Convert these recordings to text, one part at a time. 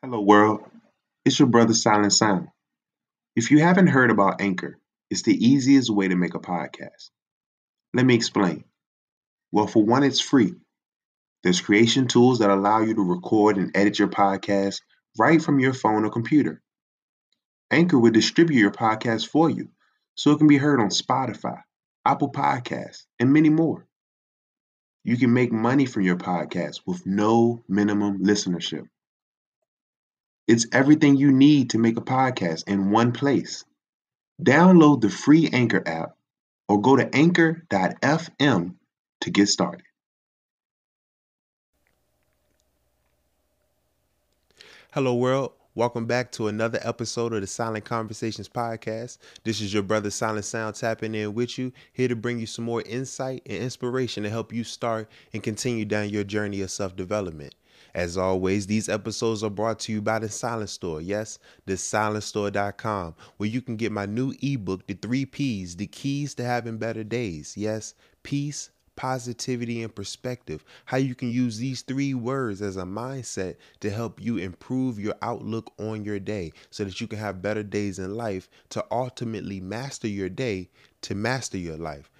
Hello, world. It's your brother Silent Sound. If you haven't heard about Anchor, it's the easiest way to make a podcast. Let me explain. Well, for one, it's free. There's creation tools that allow you to record and edit your podcast right from your phone or computer. Anchor will distribute your podcast for you so it can be heard on Spotify, Apple Podcasts, and many more. You can make money from your podcast with no minimum listenership. It's everything you need to make a podcast in one place. Download the free Anchor app or go to anchor.fm to get started. Hello, world. Welcome back to another episode of the Silent Conversations podcast. This is your brother Silent Sound tapping in with you, here to bring you some more insight and inspiration to help you start and continue down your journey of self development. As always, these episodes are brought to you by The Silent Store. Yes, thesilentstore.com, where you can get my new ebook, The Three P's, The Keys to Having Better Days. Yes, peace, positivity, and perspective. How you can use these three words as a mindset to help you improve your outlook on your day so that you can have better days in life to ultimately master your day to master your life.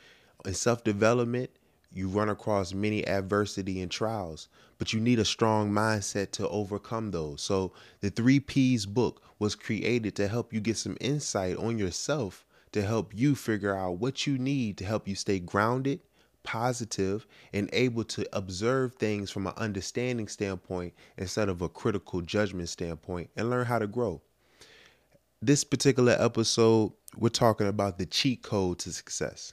In self development, you run across many adversity and trials, but you need a strong mindset to overcome those. So, the 3 Ps book was created to help you get some insight on yourself to help you figure out what you need to help you stay grounded, positive, and able to observe things from an understanding standpoint instead of a critical judgment standpoint and learn how to grow. This particular episode, we're talking about the cheat code to success.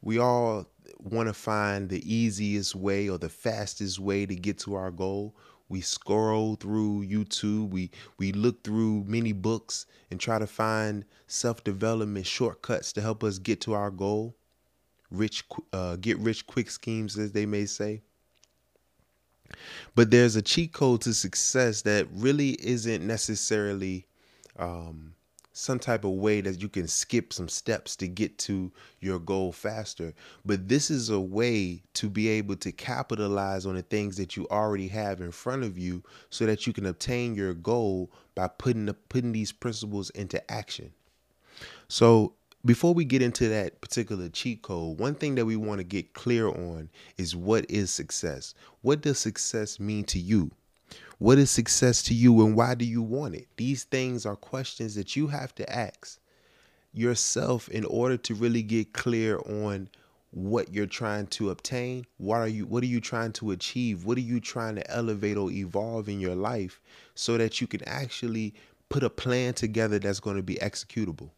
We all want to find the easiest way or the fastest way to get to our goal. We scroll through YouTube, we we look through many books and try to find self-development shortcuts to help us get to our goal. Rich uh, get rich quick schemes as they may say. But there's a cheat code to success that really isn't necessarily um, some type of way that you can skip some steps to get to your goal faster. But this is a way to be able to capitalize on the things that you already have in front of you so that you can obtain your goal by putting the, putting these principles into action. So before we get into that particular cheat code, one thing that we want to get clear on is what is success? What does success mean to you? What is success to you and why do you want it? These things are questions that you have to ask yourself in order to really get clear on what you're trying to obtain. What are you what are you trying to achieve? What are you trying to elevate or evolve in your life so that you can actually put a plan together that's going to be executable?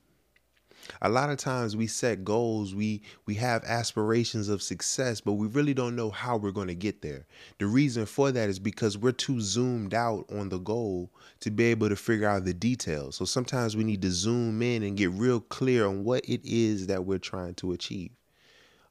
A lot of times we set goals we we have aspirations of success but we really don't know how we're going to get there. The reason for that is because we're too zoomed out on the goal to be able to figure out the details. So sometimes we need to zoom in and get real clear on what it is that we're trying to achieve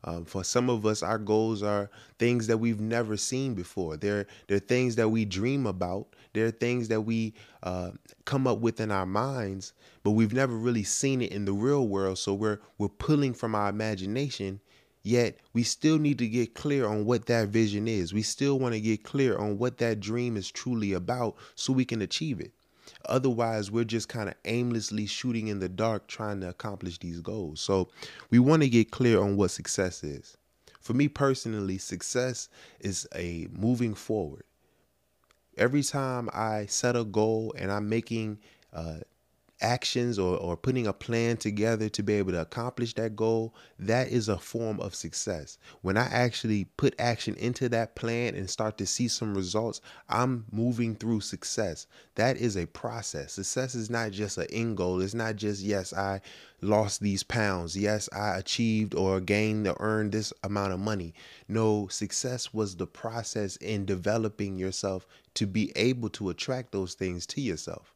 um, for some of us, our goals are things that we've never seen before. They're they're things that we dream about. They're things that we uh, come up with in our minds, but we've never really seen it in the real world. So we're we're pulling from our imagination. Yet we still need to get clear on what that vision is. We still want to get clear on what that dream is truly about, so we can achieve it. Otherwise, we're just kind of aimlessly shooting in the dark trying to accomplish these goals. So we want to get clear on what success is. For me personally, success is a moving forward. Every time I set a goal and I'm making uh, actions or, or putting a plan together to be able to accomplish that goal, that is a form of success. When I actually put action into that plan and start to see some results, I'm moving through success. That is a process. Success is not just an end goal. It's not just, yes, I lost these pounds. Yes, I achieved or gained or earned this amount of money. No, success was the process in developing yourself to be able to attract those things to yourself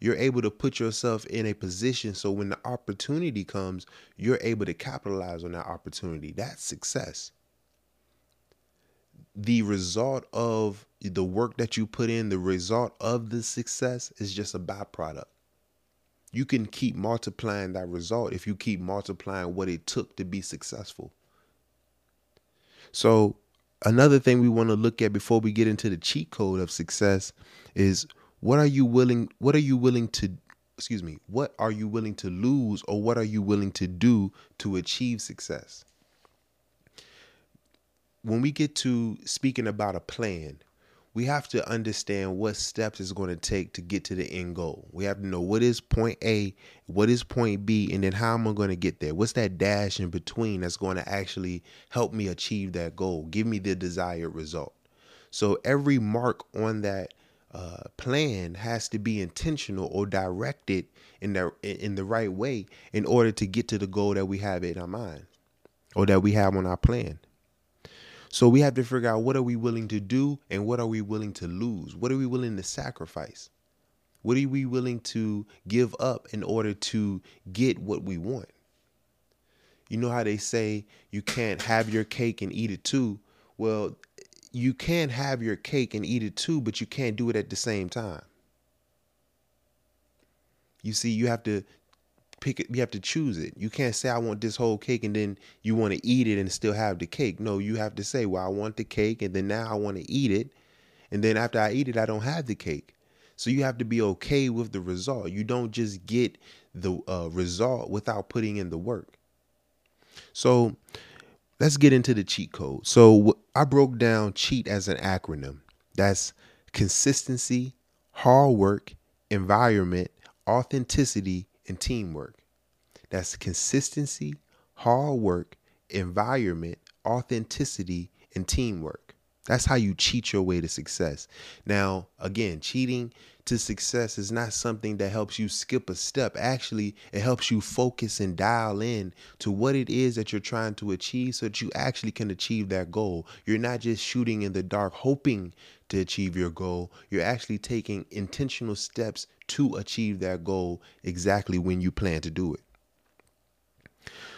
you're able to put yourself in a position so when the opportunity comes, you're able to capitalize on that opportunity. That's success. The result of the work that you put in, the result of the success is just a byproduct. You can keep multiplying that result if you keep multiplying what it took to be successful. So, another thing we want to look at before we get into the cheat code of success is what are you willing what are you willing to excuse me, what are you willing to lose or what are you willing to do to achieve success? When we get to speaking about a plan, we have to understand what steps it's going to take to get to the end goal. We have to know what is point A, what is point B, and then how am I going to get there? What's that dash in between that's going to actually help me achieve that goal, give me the desired result? So every mark on that uh, plan has to be intentional or directed in the in the right way in order to get to the goal that we have in our mind or that we have on our plan. So we have to figure out what are we willing to do and what are we willing to lose? What are we willing to sacrifice? What are we willing to give up in order to get what we want? You know how they say you can't have your cake and eat it too? Well, you can have your cake and eat it too, but you can't do it at the same time. You see, you have to pick it, you have to choose it. You can't say I want this whole cake and then you want to eat it and still have the cake. No, you have to say, well, I want the cake and then now I want to eat it. And then after I eat it, I don't have the cake. So you have to be okay with the result. You don't just get the uh, result without putting in the work. So let's get into the cheat code. So I broke down cheat as an acronym. That's consistency, hard work, environment, authenticity, and teamwork. That's consistency, hard work, environment, authenticity, and teamwork. That's how you cheat your way to success. Now, again, cheating to success is not something that helps you skip a step. Actually, it helps you focus and dial in to what it is that you're trying to achieve so that you actually can achieve that goal. You're not just shooting in the dark, hoping to achieve your goal. You're actually taking intentional steps to achieve that goal exactly when you plan to do it.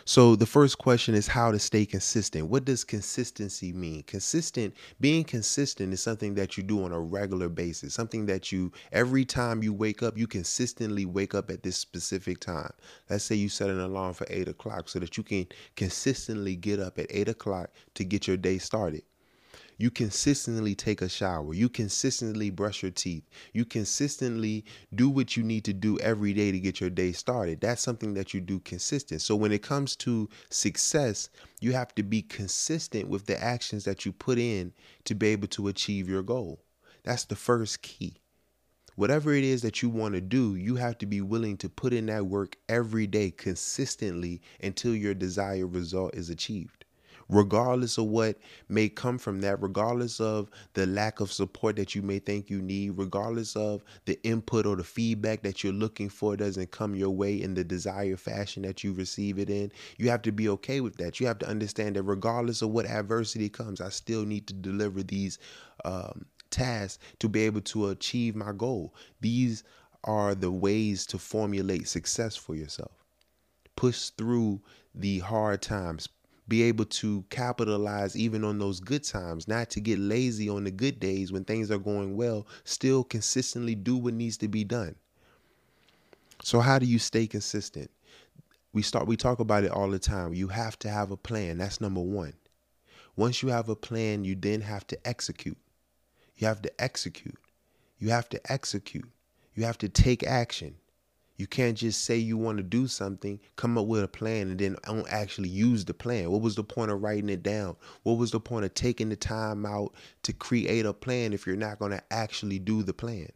So the first question is how to stay consistent. What does consistency mean? Consistent, being consistent is something that you do on a regular basis, something that you every time you wake up, you consistently wake up at this specific time. Let's say you set an alarm for eight o'clock so that you can consistently get up at eight o'clock to get your day started. You consistently take a shower. You consistently brush your teeth. You consistently do what you need to do every day to get your day started. That's something that you do consistent. So when it comes to success, you have to be consistent with the actions that you put in to be able to achieve your goal. That's the first key. Whatever it is that you want to do, you have to be willing to put in that work every day consistently until your desired result is achieved regardless of what may come from that, regardless of the lack of support that you may think you need, regardless of the input or the feedback that you're looking for doesn't come your way in the desired fashion that you receive it in, you have to be okay with that. You have to understand that regardless of what adversity comes, I still need to deliver these um, tasks to be able to achieve my goal. These are the ways to formulate success for yourself. Push through the hard times, be able to capitalize even on those good times, not to get lazy on the good days when things are going well, still consistently do what needs to be done. So how do you stay consistent? We start we talk about it all the time. You have to have a plan. That's number 1. Once you have a plan, you then have to execute. You have to execute. You have to execute. You have to take action. You can't just say you want to do something, come up with a plan, and then don't actually use the plan. What was the point of writing it down? What was the point of taking the time out to create a plan if you're not going to actually do the plan?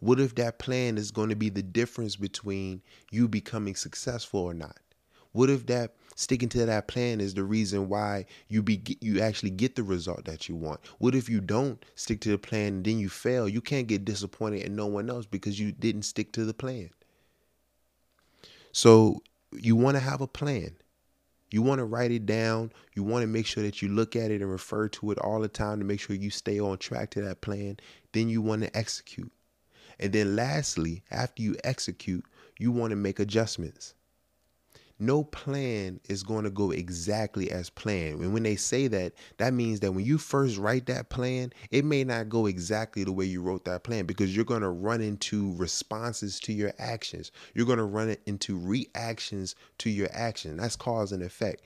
What if that plan is going to be the difference between you becoming successful or not? What if that sticking to that plan is the reason why you be you actually get the result that you want? What if you don't stick to the plan and then you fail? You can't get disappointed in no one else because you didn't stick to the plan. So you want to have a plan. You want to write it down. You want to make sure that you look at it and refer to it all the time to make sure you stay on track to that plan. Then you want to execute. And then lastly, after you execute, you want to make adjustments no plan is going to go exactly as planned. And when they say that, that means that when you first write that plan, it may not go exactly the way you wrote that plan because you're going to run into responses to your actions. You're going to run into reactions to your action. That's cause and effect.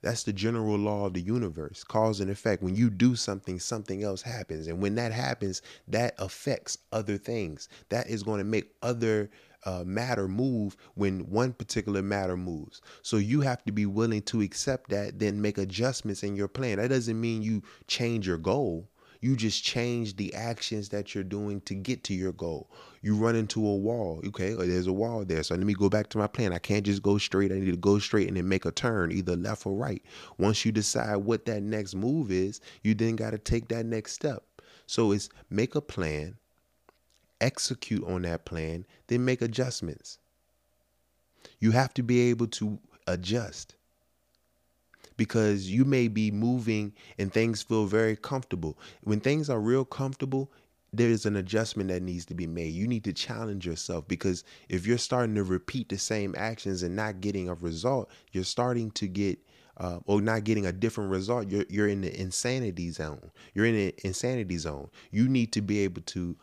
That's the general law of the universe, cause and effect. When you do something, something else happens. And when that happens, that affects other things. That is going to make other uh, matter move when one particular matter moves. So you have to be willing to accept that, then make adjustments in your plan. That doesn't mean you change your goal. You just change the actions that you're doing to get to your goal. You run into a wall. Okay, oh, there's a wall there. So let me go back to my plan. I can't just go straight. I need to go straight and then make a turn, either left or right. Once you decide what that next move is, you then got to take that next step. So it's make a plan, execute on that plan, then make adjustments. You have to be able to adjust because you may be moving and things feel very comfortable. When things are real comfortable, there's an adjustment that needs to be made. You need to challenge yourself because if you're starting to repeat the same actions and not getting a result, you're starting to get uh, or not getting a different result. You're you're in the insanity zone. You're in the insanity zone. You need to be able to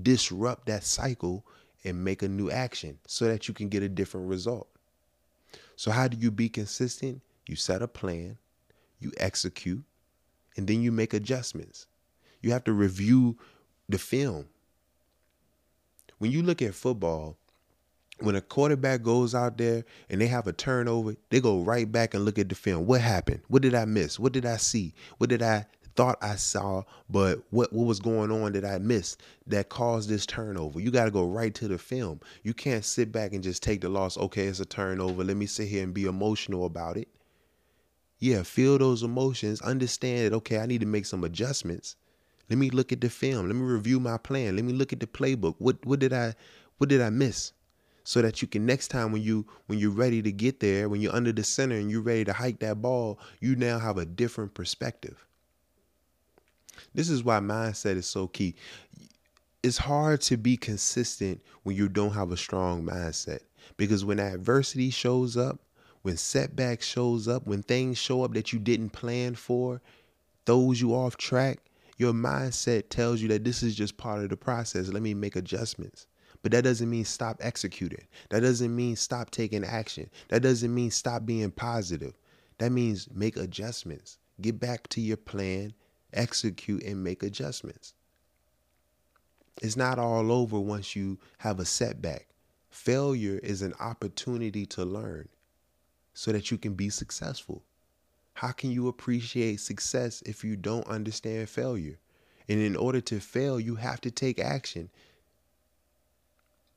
disrupt that cycle and make a new action so that you can get a different result. So how do you be consistent? You set a plan, you execute, and then you make adjustments. You have to review the film. When you look at football, when a quarterback goes out there and they have a turnover, they go right back and look at the film. What happened? What did I miss? What did I see? What did I thought I saw, but what what was going on that I missed that caused this turnover? You got to go right to the film. You can't sit back and just take the loss. Okay, it's a turnover. Let me sit here and be emotional about it yeah, feel those emotions, understand that, okay, I need to make some adjustments. Let me look at the film. Let me review my plan. Let me look at the playbook. What what did I what did I miss? So that you can next time when you when you're ready to get there, when you're under the center and you're ready to hike that ball, you now have a different perspective. This is why mindset is so key. It's hard to be consistent when you don't have a strong mindset because when adversity shows up, when setback shows up, when things show up that you didn't plan for, throws you off track, your mindset tells you that this is just part of the process. Let me make adjustments. But that doesn't mean stop executing. That doesn't mean stop taking action. That doesn't mean stop being positive. That means make adjustments. Get back to your plan, execute, and make adjustments. It's not all over once you have a setback. Failure is an opportunity to learn so that you can be successful. How can you appreciate success if you don't understand failure? And in order to fail, you have to take action.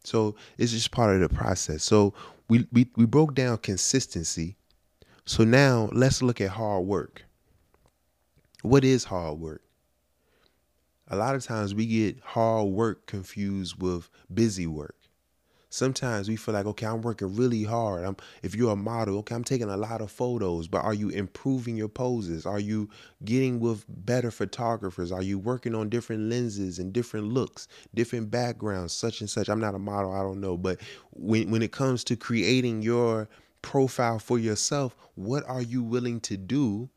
So it's just part of the process. So we, we, we broke down consistency. So now let's look at hard work. What is hard work? A lot of times we get hard work confused with busy work. Sometimes we feel like okay i'm working really hard. I'm if you're a model okay i'm taking a lot of photos but are you improving your poses? Are you getting with better photographers? Are you working on different lenses and different looks different backgrounds such and such? I'm not a model i don't know but when, when it comes to creating your profile for yourself what are you willing to do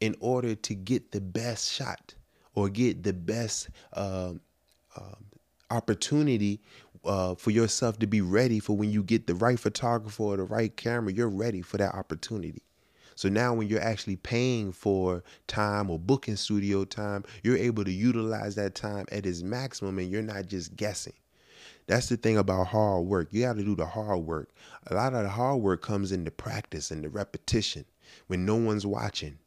in order to get the best shot or get the best uh, uh, opportunity uh, for yourself to be ready for when you get the right photographer or the right camera, you're ready for that opportunity. So now when you're actually paying for time or booking studio time, you're able to utilize that time at its maximum and you're not just guessing. That's the thing about hard work. You got to do the hard work. A lot of the hard work comes in the practice and the repetition when no one's watching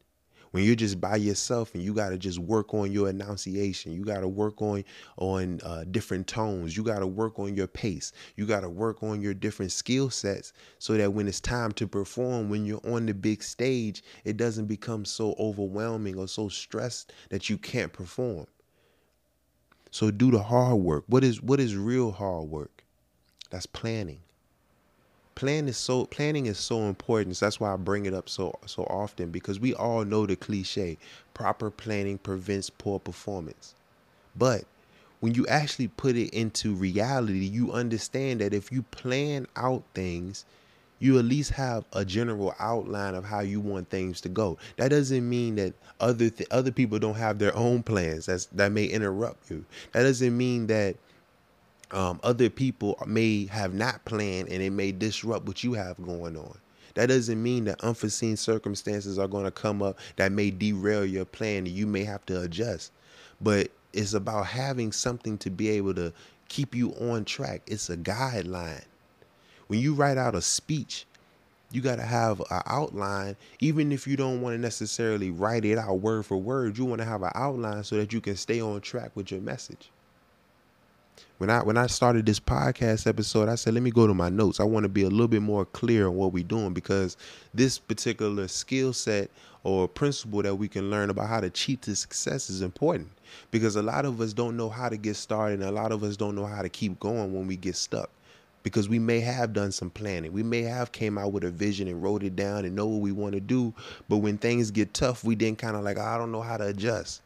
when you're just by yourself and you got to just work on your enunciation you got to work on on uh, different tones you got to work on your pace you got to work on your different skill sets so that when it's time to perform when you're on the big stage it doesn't become so overwhelming or so stressed that you can't perform. So do the hard work. What is what is real hard work? That's planning plan is so planning is so important. So that's why I bring it up so so often because we all know the cliche, proper planning prevents poor performance. But when you actually put it into reality, you understand that if you plan out things, you at least have a general outline of how you want things to go. That doesn't mean that other th- other people don't have their own plans. That's that may interrupt you. That doesn't mean that um, other people may have not planned and it may disrupt what you have going on. That doesn't mean that unforeseen circumstances are going to come up that may derail your plan and you may have to adjust. But it's about having something to be able to keep you on track. It's a guideline. When you write out a speech, you got to have an outline even if you don't want to necessarily write it out word for word you want to have an outline so that you can stay on track with your message when i when i started this podcast episode i said let me go to my notes i want to be a little bit more clear on what we're doing because this particular skill set or principle that we can learn about how to cheat to success is important because a lot of us don't know how to get started and a lot of us don't know how to keep going when we get stuck because we may have done some planning. We may have came out with a vision and wrote it down and know what we want to do, but when things get tough, we then kind of like I don't know how to adjust.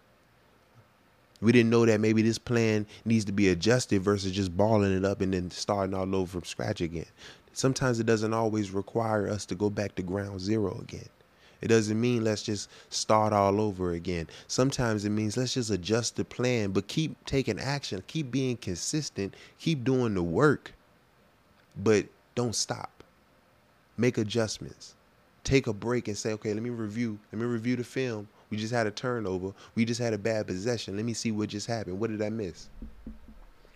We didn't know that maybe this plan needs to be adjusted versus just balling it up and then starting all over from scratch again. Sometimes it doesn't always require us to go back to ground zero again. It doesn't mean let's just start all over again. Sometimes it means let's just adjust the plan, but keep taking action, keep being consistent, keep doing the work but don't stop. Make adjustments. Take a break and say, okay, let me review. Let me review the film. We just had a turnover. We just had a bad possession. Let me see what just happened. What did I miss?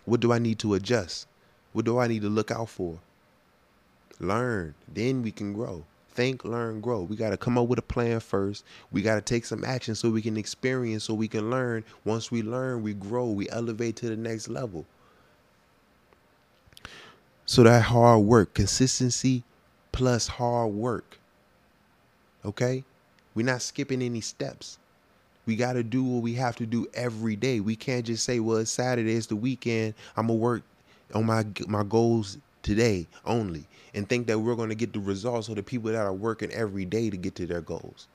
What do I need to adjust? What do I need to look out for? Learn. Then we can grow. Think, learn, grow. We got to come up with a plan first. We got to take some action so we can experience, so we can learn. Once we learn, we grow, we elevate to the next level. So that hard work, consistency plus hard work. Okay? We're not skipping any steps. We got to do what we have to do every day. We can't just say, "Well, it's Saturday, it's the weekend. I'm gonna work on my my goals today only," and think that we're gonna get the results of the people that are working every day to get to their goals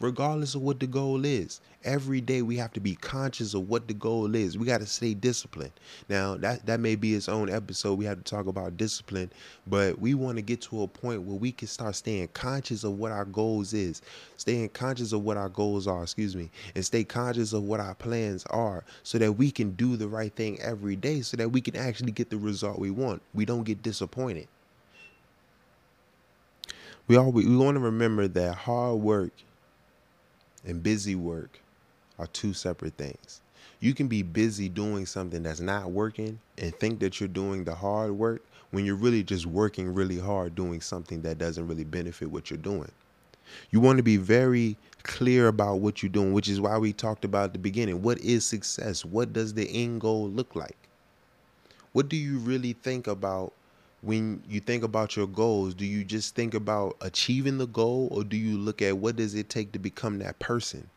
regardless of what the goal is. Every day we have to be conscious of what the goal is. We got to stay disciplined. Now that that may be its own episode. We have to talk about discipline, but we want to get to a point where we can start staying conscious of what our goals is, staying conscious of what our goals are, excuse me, and stay conscious of what our plans are so that we can do the right thing every day so that we can actually get the result we want. We don't get disappointed. We all we want to remember that hard work and busy work are two separate things. You can be busy doing something that's not working and think that you're doing the hard work when you're really just working really hard doing something that doesn't really benefit what you're doing. You want to be very clear about what you're doing, which is why we talked about at the beginning. What is success? What does the end goal look like? What do you really think about when you think about your goals, do you just think about achieving the goal or do you look at what does it take to become that person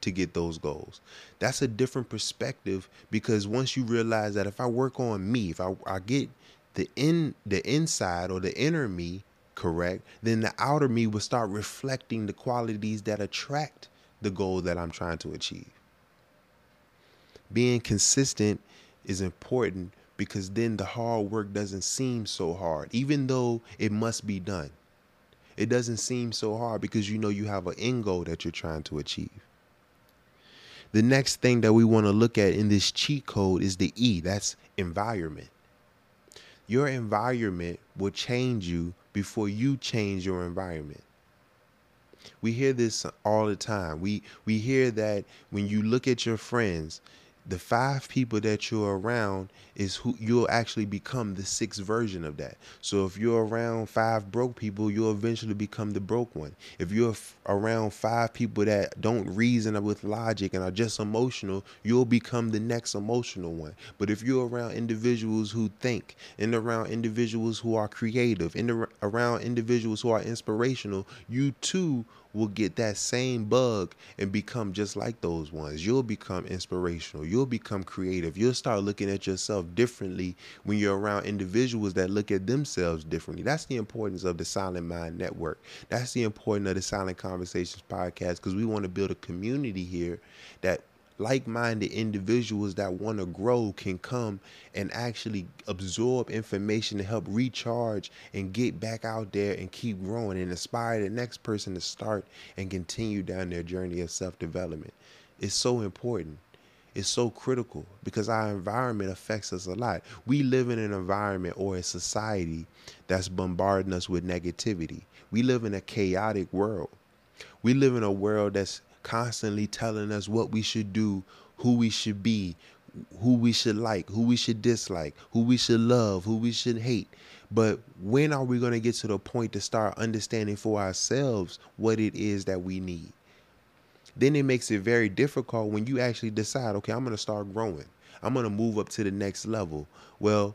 to get those goals? That's a different perspective because once you realize that if I work on me, if I, I get the in the inside or the inner me correct, then the outer me will start reflecting the qualities that attract the goal that I'm trying to achieve. Being consistent is important because then the hard work doesn't seem so hard, even though it must be done. It doesn't seem so hard because you know you have an end goal that you're trying to achieve. The next thing that we want to look at in this cheat code is the E that's environment. Your environment will change you before you change your environment. We hear this all the time. We we hear that when you look at your friends, the five people that you're around is who you'll actually become the sixth version of that. So if you're around five broke people, you'll eventually become the broke one. If you're f- around five people that don't reason with logic and are just emotional, you'll become the next emotional one. But if you're around individuals who think and around individuals who are creative and around individuals who are inspirational, you too will get that same bug and become just like those ones. You'll become inspirational. You'll become creative. You'll start looking at yourself differently when you're around individuals that look at themselves differently. That's the importance of the Silent Mind Network. That's the importance of the Silent Conversations podcast because we want to build a community here that like-minded individuals that want to grow can come and actually absorb information to help recharge and get back out there and keep growing and inspire the next person to start and continue down their journey of self-development. It's so important. It's so critical because our environment affects us a lot. We live in an environment or a society that's bombarding us with negativity. We live in a chaotic world. We live in a world that's constantly telling us what we should do, who we should be, who we should like, who we should dislike, who we should love, who we should hate. But when are we going to get to the point to start understanding for ourselves what it is that we need? Then it makes it very difficult when you actually decide, okay, I'm going to start growing. I'm going to move up to the next level. Well,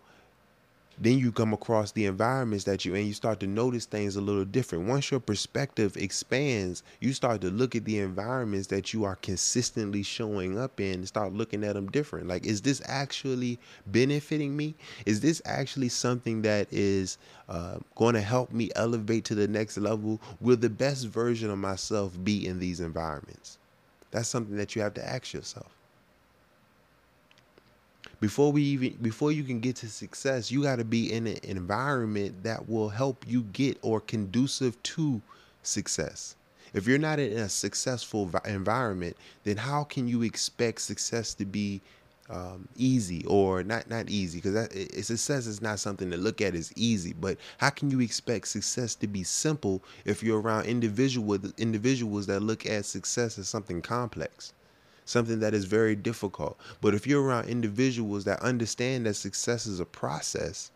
then you come across the environments that you and you start to notice things a little different. Once your perspective expands you start to look at the environments that you are consistently showing up in and start looking at them different. Like is this actually benefiting me? Is this actually something that is uh, going to help me elevate to the next level? Will the best version of myself be in these environments? That's something that you have to ask yourself before we even before you can get to success you got to be in an environment that will help you get or conducive to success. If you're not in a successful environment then how can you expect success to be um, easy or not not easy? Because success is not something to look at as easy but how can you expect success to be simple if you're around individual individuals that look at success as something complex something that is very difficult. But if you're around individuals that understand that success is a process,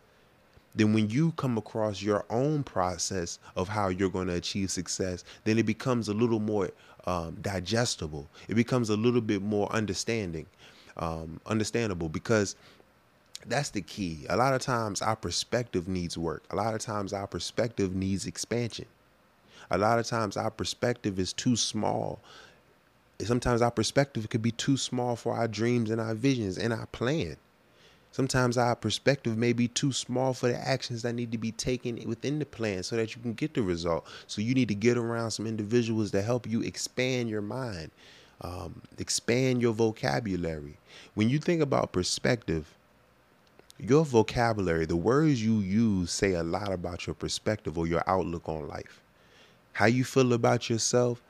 then when you come across your own process of how you're going to achieve success, then it becomes a little more um, digestible. It becomes a little bit more understanding, um, understandable because that's the key. A lot of times our perspective needs work. A lot of times our perspective needs expansion. A lot of times our perspective is too small sometimes our perspective could be too small for our dreams and our visions and our plan. Sometimes our perspective may be too small for the actions that need to be taken within the plan so that you can get the result. So you need to get around some individuals to help you expand your mind, um, expand your vocabulary. When you think about perspective, your vocabulary, the words you use say a lot about your perspective or your outlook on life. How you feel about yourself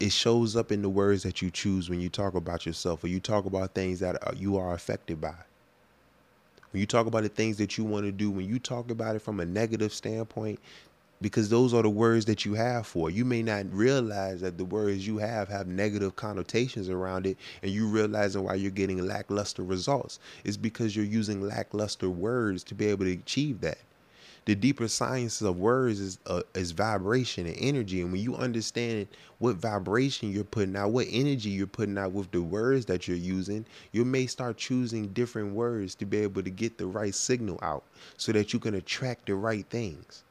it shows up in the words that you choose when you talk about yourself or you talk about things that uh, you are affected by. When you talk about the things that you want to do, when you talk about it from a negative standpoint, because those are the words that you have for. You may not realize that the words you have have negative connotations around it, and you realizing why you're getting lackluster results. is because you're using lackluster words to be able to achieve that the deeper science of words is uh, is vibration and energy. And when you understand what vibration you're putting out what energy you're putting out with the words that you're using you may start choosing different words to be able to get the right signal out so that you can attract the right things.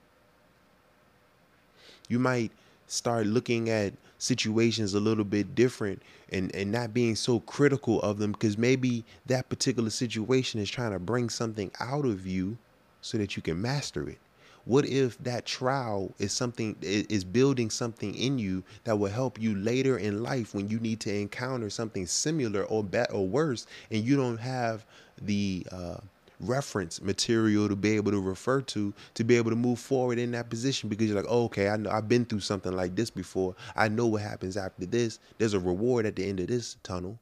You might start looking at situations a little bit different and and not being so critical of them because maybe that particular situation is trying to bring something out of you so that you can master it? What if that trial is something is building something in you that will help you later in life when you need to encounter something similar or better or worse, and you don't have the uh, reference material to be able to refer to to be able to move forward in that position because you're like, oh, okay, I know I've been through something like this before. I know what happens after this. There's a reward at the end of this tunnel.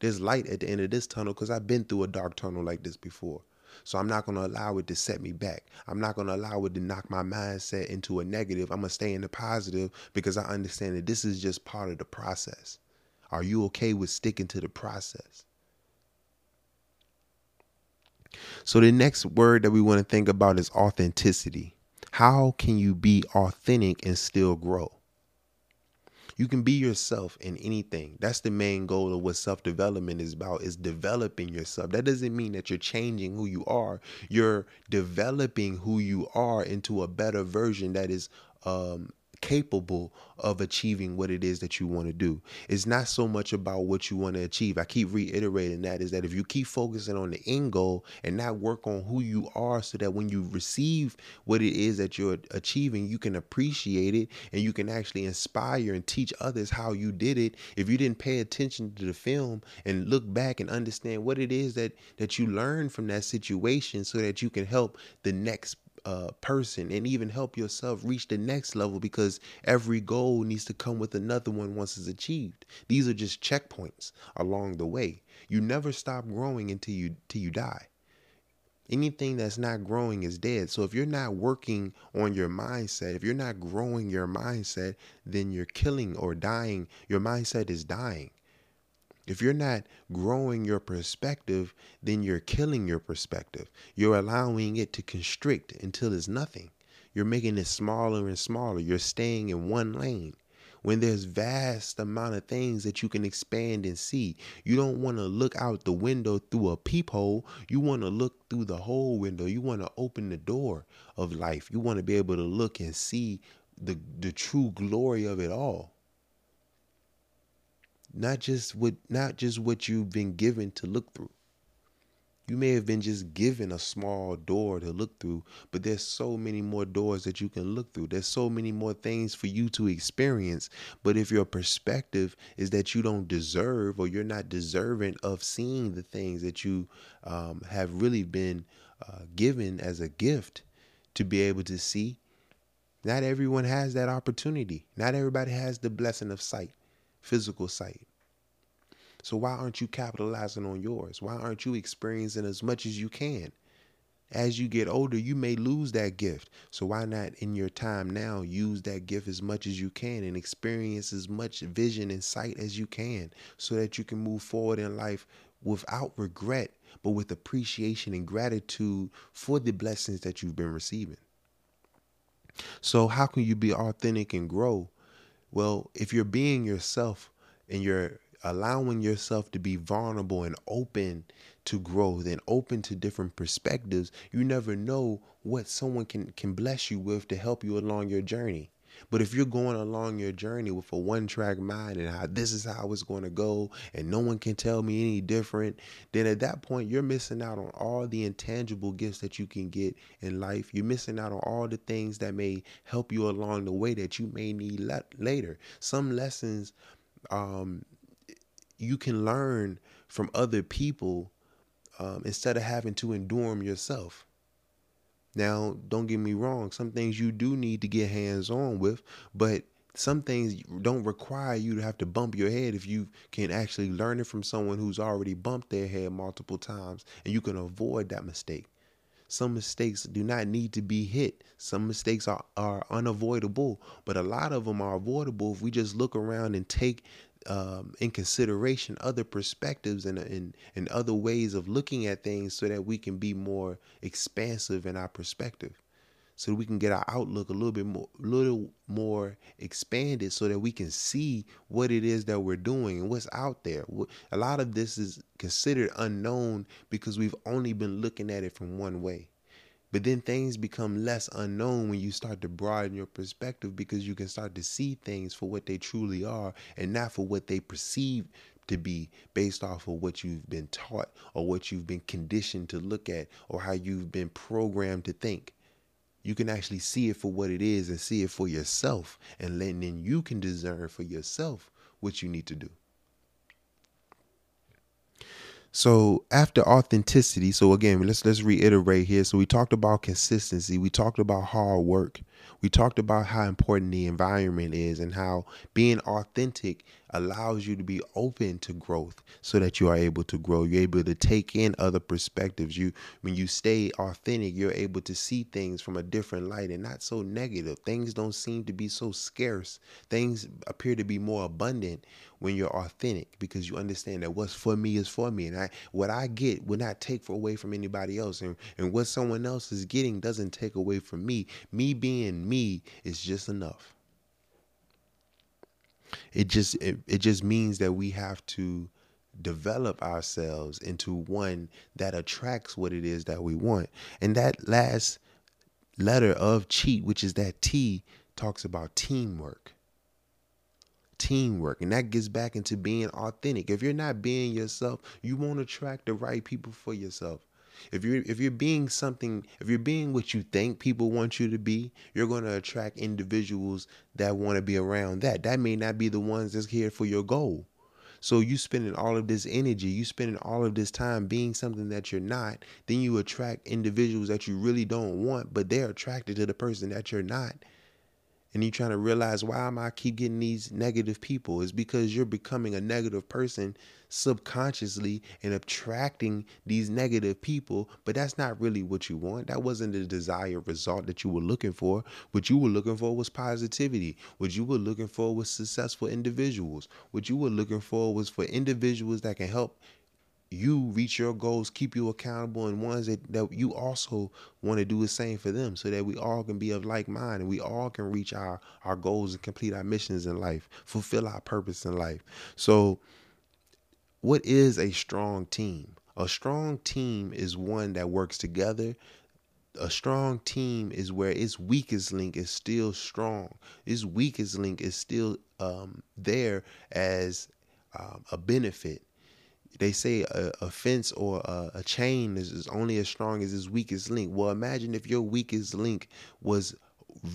There's light at the end of this tunnel because I've been through a dark tunnel like this before. So I'm not going to allow it to set me back. I'm not going to allow it to knock my mindset into a negative. I'm going to stay in the positive because I understand that this is just part of the process. Are you okay with sticking to the process? So the next word that we want to think about is authenticity. How can you be authentic and still grow? You can be yourself in anything. That's the main goal of what self development is about is developing yourself. That doesn't mean that you're changing who you are. You're developing who you are into a better version that is um, capable of achieving what it is that you want to do. It's not so much about what you want to achieve. I keep reiterating that is that if you keep focusing on the end goal and not work on who you are so that when you receive what it is that you're achieving, you can appreciate it and you can actually inspire and teach others how you did it. If you didn't pay attention to the film and look back and understand what it is that that you learned from that situation so that you can help the next uh, person and even help yourself reach the next level because every goal needs to come with another one once it's achieved. These are just checkpoints along the way. You never stop growing until you till you die. Anything that's not growing is dead. So if you're not working on your mindset, if you're not growing your mindset, then you're killing or dying. Your mindset is dying. If you're not growing your perspective, then you're killing your perspective. You're allowing it to constrict until it's nothing. You're making it smaller and smaller. You're staying in one lane when there's vast amount of things that you can expand and see. You don't want to look out the window through a peephole. You want to look through the whole window. You want to open the door of life. You want to be able to look and see the the true glory of it all not just what not just what you've been given to look through. You may have been just given a small door to look through but there's so many more doors that you can look through. There's so many more things for you to experience. But if your perspective is that you don't deserve or you're not deserving of seeing the things that you um, have really been uh, given as a gift to be able to see not everyone has that opportunity. Not everybody has the blessing of sight physical sight. So why aren't you capitalizing on yours? Why aren't you experiencing as much as you can? As you get older, you may lose that gift. So why not in your time now use that gift as much as you can and experience as much vision and sight as you can so that you can move forward in life without regret, but with appreciation and gratitude for the blessings that you've been receiving. So how can you be authentic and grow well, if you're being yourself and you're allowing yourself to be vulnerable and open to growth and open to different perspectives, you never know what someone can can bless you with to help you along your journey. But if you're going along your journey with a one track mind and how this is how it's going to go and no one can tell me any different, then at that point you're missing out on all the intangible gifts that you can get in life. You're missing out on all the things that may help you along the way that you may need le- later. Some lessons um, you can learn from other people um, instead of having to endure them yourself. Now, don't get me wrong, some things you do need to get hands on with, but some things don't require you to have to bump your head if you can actually learn it from someone who's already bumped their head multiple times and you can avoid that mistake. Some mistakes do not need to be hit. Some mistakes are, are unavoidable, but a lot of them are avoidable if we just look around and take um, in consideration other perspectives and, and and other ways of looking at things so that we can be more expansive in our perspective. So we can get our outlook a little bit more little more expanded so that we can see what it is that we're doing and what's out there. A lot of this is considered unknown because we've only been looking at it from one way but then things become less unknown when you start to broaden your perspective because you can start to see things for what they truly are and not for what they perceive to be based off of what you've been taught or what you've been conditioned to look at or how you've been programmed to think. You can actually see it for what it is and see it for yourself, and then you can discern for yourself what you need to do. So after authenticity, so again, let's let's reiterate here. So we talked about consistency, we talked about hard work, we talked about how important the environment is and how being authentic allows you to be open to growth so that you are able to grow. You're able to take in other perspectives. You when you stay authentic, you're able to see things from a different light and not so negative. Things don't seem to be so scarce. Things appear to be more abundant when you're authentic because you understand that what's for me is for me and I what I get will not take away from anybody else and, and what someone else is getting doesn't take away from me. Me being me is just enough it just it, it just means that we have to develop ourselves into one that attracts what it is that we want. And that last letter of cheat which is that t talks about teamwork. Teamwork. And that gets back into being authentic. If you're not being yourself you won't attract the right people for yourself if you're if you're being something, if you're being what you think people want you to be, you're going to attract individuals that want to be around that. That may not be the ones that's here for your goal. So you spending all of this energy, you spending all of this time being something that you're not, then you attract individuals that you really don't want, but they're attracted to the person that you're not and you trying to realize why am I keep getting these negative people is because you're becoming a negative person subconsciously and attracting these negative people but that's not really what you want. That wasn't the desired result that you were looking for. What you were looking for was positivity. What you were looking for was successful individuals. What you were looking for was for individuals that can help you reach your goals, keep you accountable, and ones that, that you also want to do the same for them so that we all can be of like mind and we all can reach our, our goals and complete our missions in life, fulfill our purpose in life. So, what is a strong team? A strong team is one that works together. A strong team is where its weakest link is still strong. Its weakest link is still um, there as um, a benefit they say a, a fence or a, a chain is, is, only as strong as its weakest link. Well, imagine if your weakest link was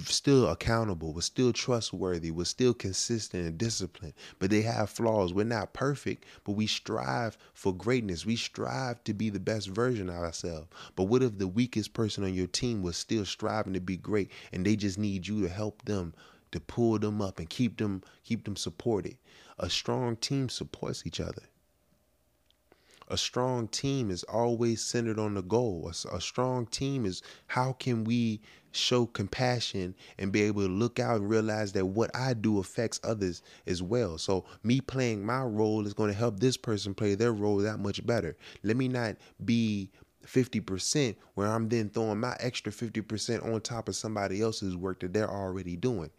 still accountable, was still trustworthy, was still consistent and disciplined, but they have flaws. We're not perfect, but we strive for greatness. We strive to be the best version of ourselves. But what if the weakest person on your team was still striving to be great and they just need you to help them to pull them up and keep them keep them supported? A strong team supports each other. A strong team is always centered on the goal. A, a, strong team is how can we show compassion and be able to look out and realize that what I do affects others as well. So me playing my role is going to help this person play their role that much better. Let me not be 50% where I'm then throwing my extra 50% on top of somebody else's work that they're already doing.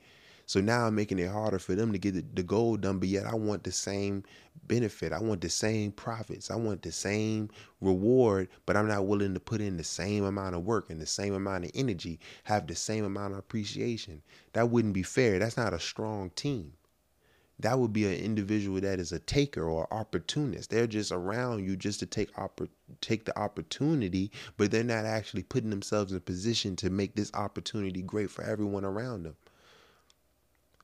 So now I'm making it harder for them to get the, the goal done, but yet I want the same benefit. I want the same profits. I want the same reward, but I'm not willing to put in the same amount of work and the same amount of energy, have the same amount of appreciation. That wouldn't be fair. That's not a strong team. That would be an individual that is a taker or opportunist. They're just around you just to take oppor- take the opportunity, but they're not actually putting themselves in a position to make this opportunity great for everyone around them.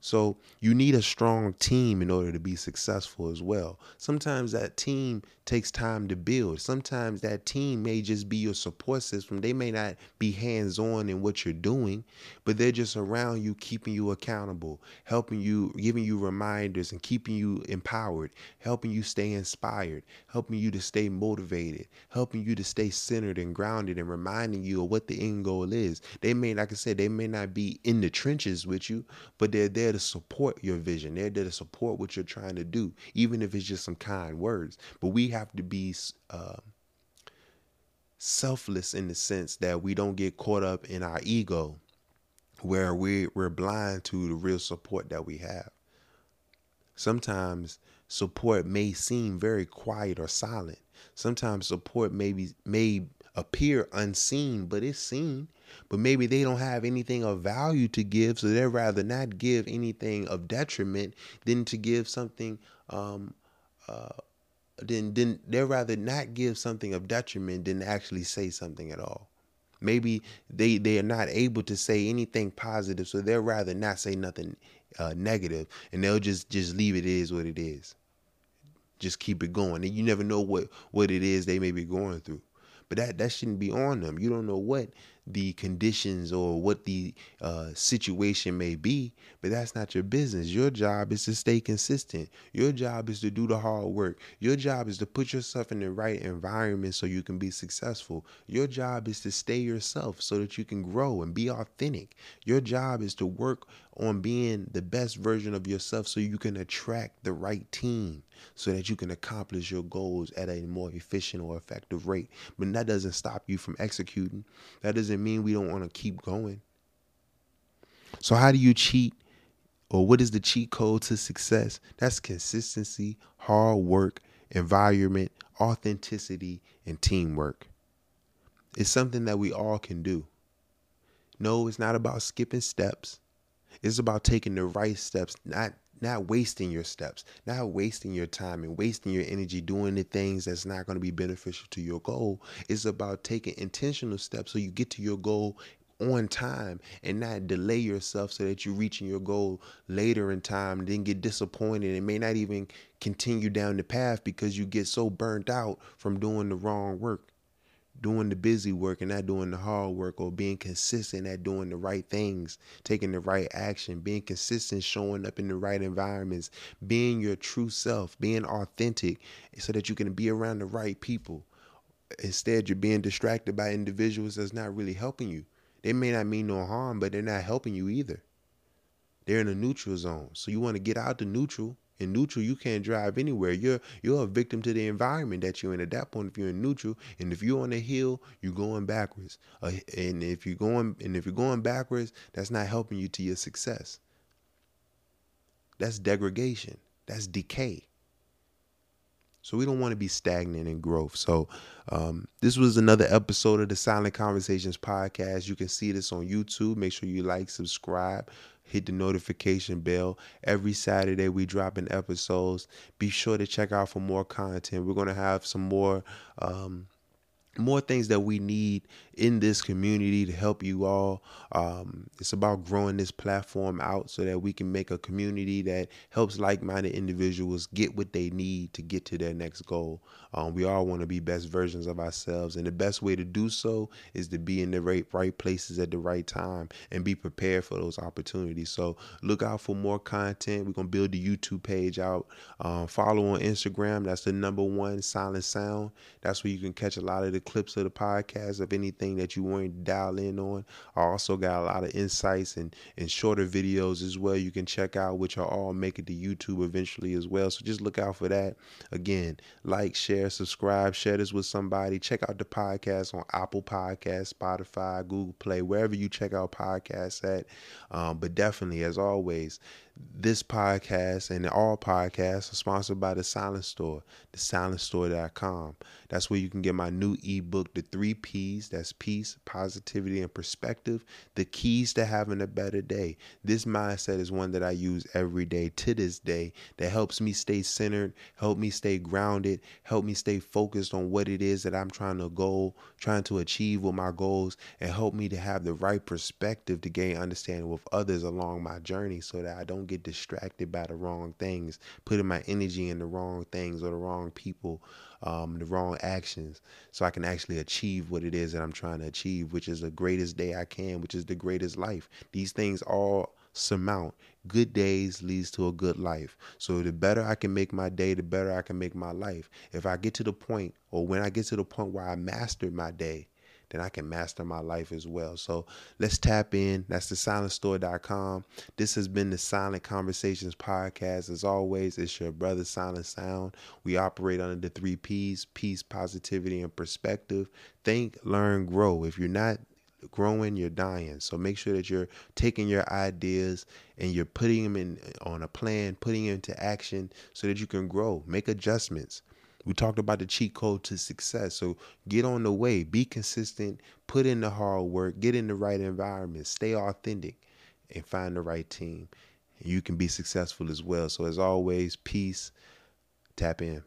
So you need a strong team in order to be successful as well. Sometimes that team takes time to build. Sometimes that team may just be your support system. They may not be hands on in what you're doing, but they're just around you, keeping you accountable, helping you, giving you reminders and keeping you empowered, helping you stay inspired, helping you to stay motivated, helping you to stay centered and grounded and reminding you of what the end goal is. They may, like I said, they may not be in the trenches with you, but they're there to support your vision. They're there to support what you're trying to do, even if it's just some kind words. But we have to be uh, selfless in the sense that we don't get caught up in our ego where we, we're blind to the real support that we have. Sometimes support may seem very quiet or silent. Sometimes support may, be, may appear unseen, but it's seen. But maybe they don't have anything of value to give, so they'd rather not give anything of detriment than to give something um, uh, then then they'd rather not give something of detriment than actually say something at all. Maybe they they are not able to say anything positive, so they'd rather not say nothing uh, negative, and they'll just just leave it is what it is. Just keep it going, and you never know what what it is they may be going through. But that that shouldn't be on them. You don't know what the conditions or what the uh, situation may be, but that's not your business. Your job is to stay consistent. Your job is to do the hard work. Your job is to put yourself in the right environment so you can be successful. Your job is to stay yourself so that you can grow and be authentic. Your job is to work on being the best version of yourself so you can attract the right team so that you can accomplish your goals at a more efficient or effective rate. But that doesn't stop you from executing. That doesn't doesn't mean we don't want to keep going. So, how do you cheat? Or what is the cheat code to success? That's consistency, hard work, environment, authenticity, and teamwork. It's something that we all can do. No, it's not about skipping steps. It's about taking the right steps, not not wasting your steps, not wasting your time and wasting your energy doing the things that's not going to be beneficial to your goal. It's about taking intentional steps so you get to your goal on time and not delay yourself so that you're reaching your goal later in time then get disappointed and may not even continue down the path because you get so burnt out from doing the wrong work doing the busy work and not doing the hard work or being consistent at doing the right things, taking the right action, being consistent, showing up in the right environments, being your true self, being authentic so that you can be around the right people. Instead, you're being distracted by individuals that's not really helping you. They may not mean no harm, but they're not helping you either. They're in a neutral zone. So you want to get out the neutral in neutral, you can't drive anywhere. You're you're a victim to the environment that you're in. At that point, if you're in neutral, and if you're on a hill, you're going backwards. Uh, and if you're going and if you're going backwards, that's not helping you to your success. That's degradation. That's decay. So we don't want to be stagnant in growth. So um, this was another episode of the Silent Conversations podcast. You can see this on YouTube. Make sure you like, subscribe, hit the notification bell. Every Saturday we drop in episodes. Be sure to check out for more content. We're gonna have some more um, more things that we need in this community to help you all. Um, it's about growing this platform out so that we can make a community that helps like-minded individuals get what they need to get to their next goal. Um, we all want to be best versions of ourselves, and the best way to do so is to be in the right right places at the right time and be prepared for those opportunities. So look out for more content. We're gonna build the YouTube page out. Um, follow on Instagram. That's the number one Silent Sound. That's where you can catch a lot of the clips of the podcast of anything that you want to dial in on. I also got a lot of insights and, and shorter videos as well you can check out, which are all make it to YouTube eventually as well. So just look out for that. Again, like, share, subscribe, share this with somebody. Check out the podcast on Apple Podcasts, Spotify, Google Play, wherever you check out podcasts at. Um, but definitely, as always, this podcast and all podcasts are sponsored by the Silent Store, thesilentstore.com. That's where you can get my new ebook, The Three P's. That's peace, positivity, and perspective. The keys to having a better day. This mindset is one that I use every day to this day that helps me stay centered, help me stay grounded, help me stay focused on what it is that I'm trying to go, trying to achieve with my goals, and help me to have the right perspective to gain understanding with others along my journey so that I don't get distracted by the wrong things, putting my energy in the wrong things or the wrong people, um, the wrong actions, so I can actually achieve what it is that I'm trying to achieve, which is the greatest day I can, which is the greatest life. These things all surmount. Good days leads to a good life. So the better I can make my day, the better I can make my life. If I get to the point, or when I get to the point where I mastered my day, then I can master my life as well. So let's tap in. That's the silentstore.com. This has been the Silent Conversations podcast. As always, it's your brother Silent Sound. We operate under the three P's peace, positivity, and perspective. Think, learn, grow. If you're not growing, you're dying. So make sure that you're taking your ideas and you're putting them in on a plan, putting them into action so that you can grow. Make adjustments. We talked about the cheat code to success. So get on the way, be consistent, put in the hard work, get in the right environment, stay authentic, and find the right team. You can be successful as well. So, as always, peace. Tap in.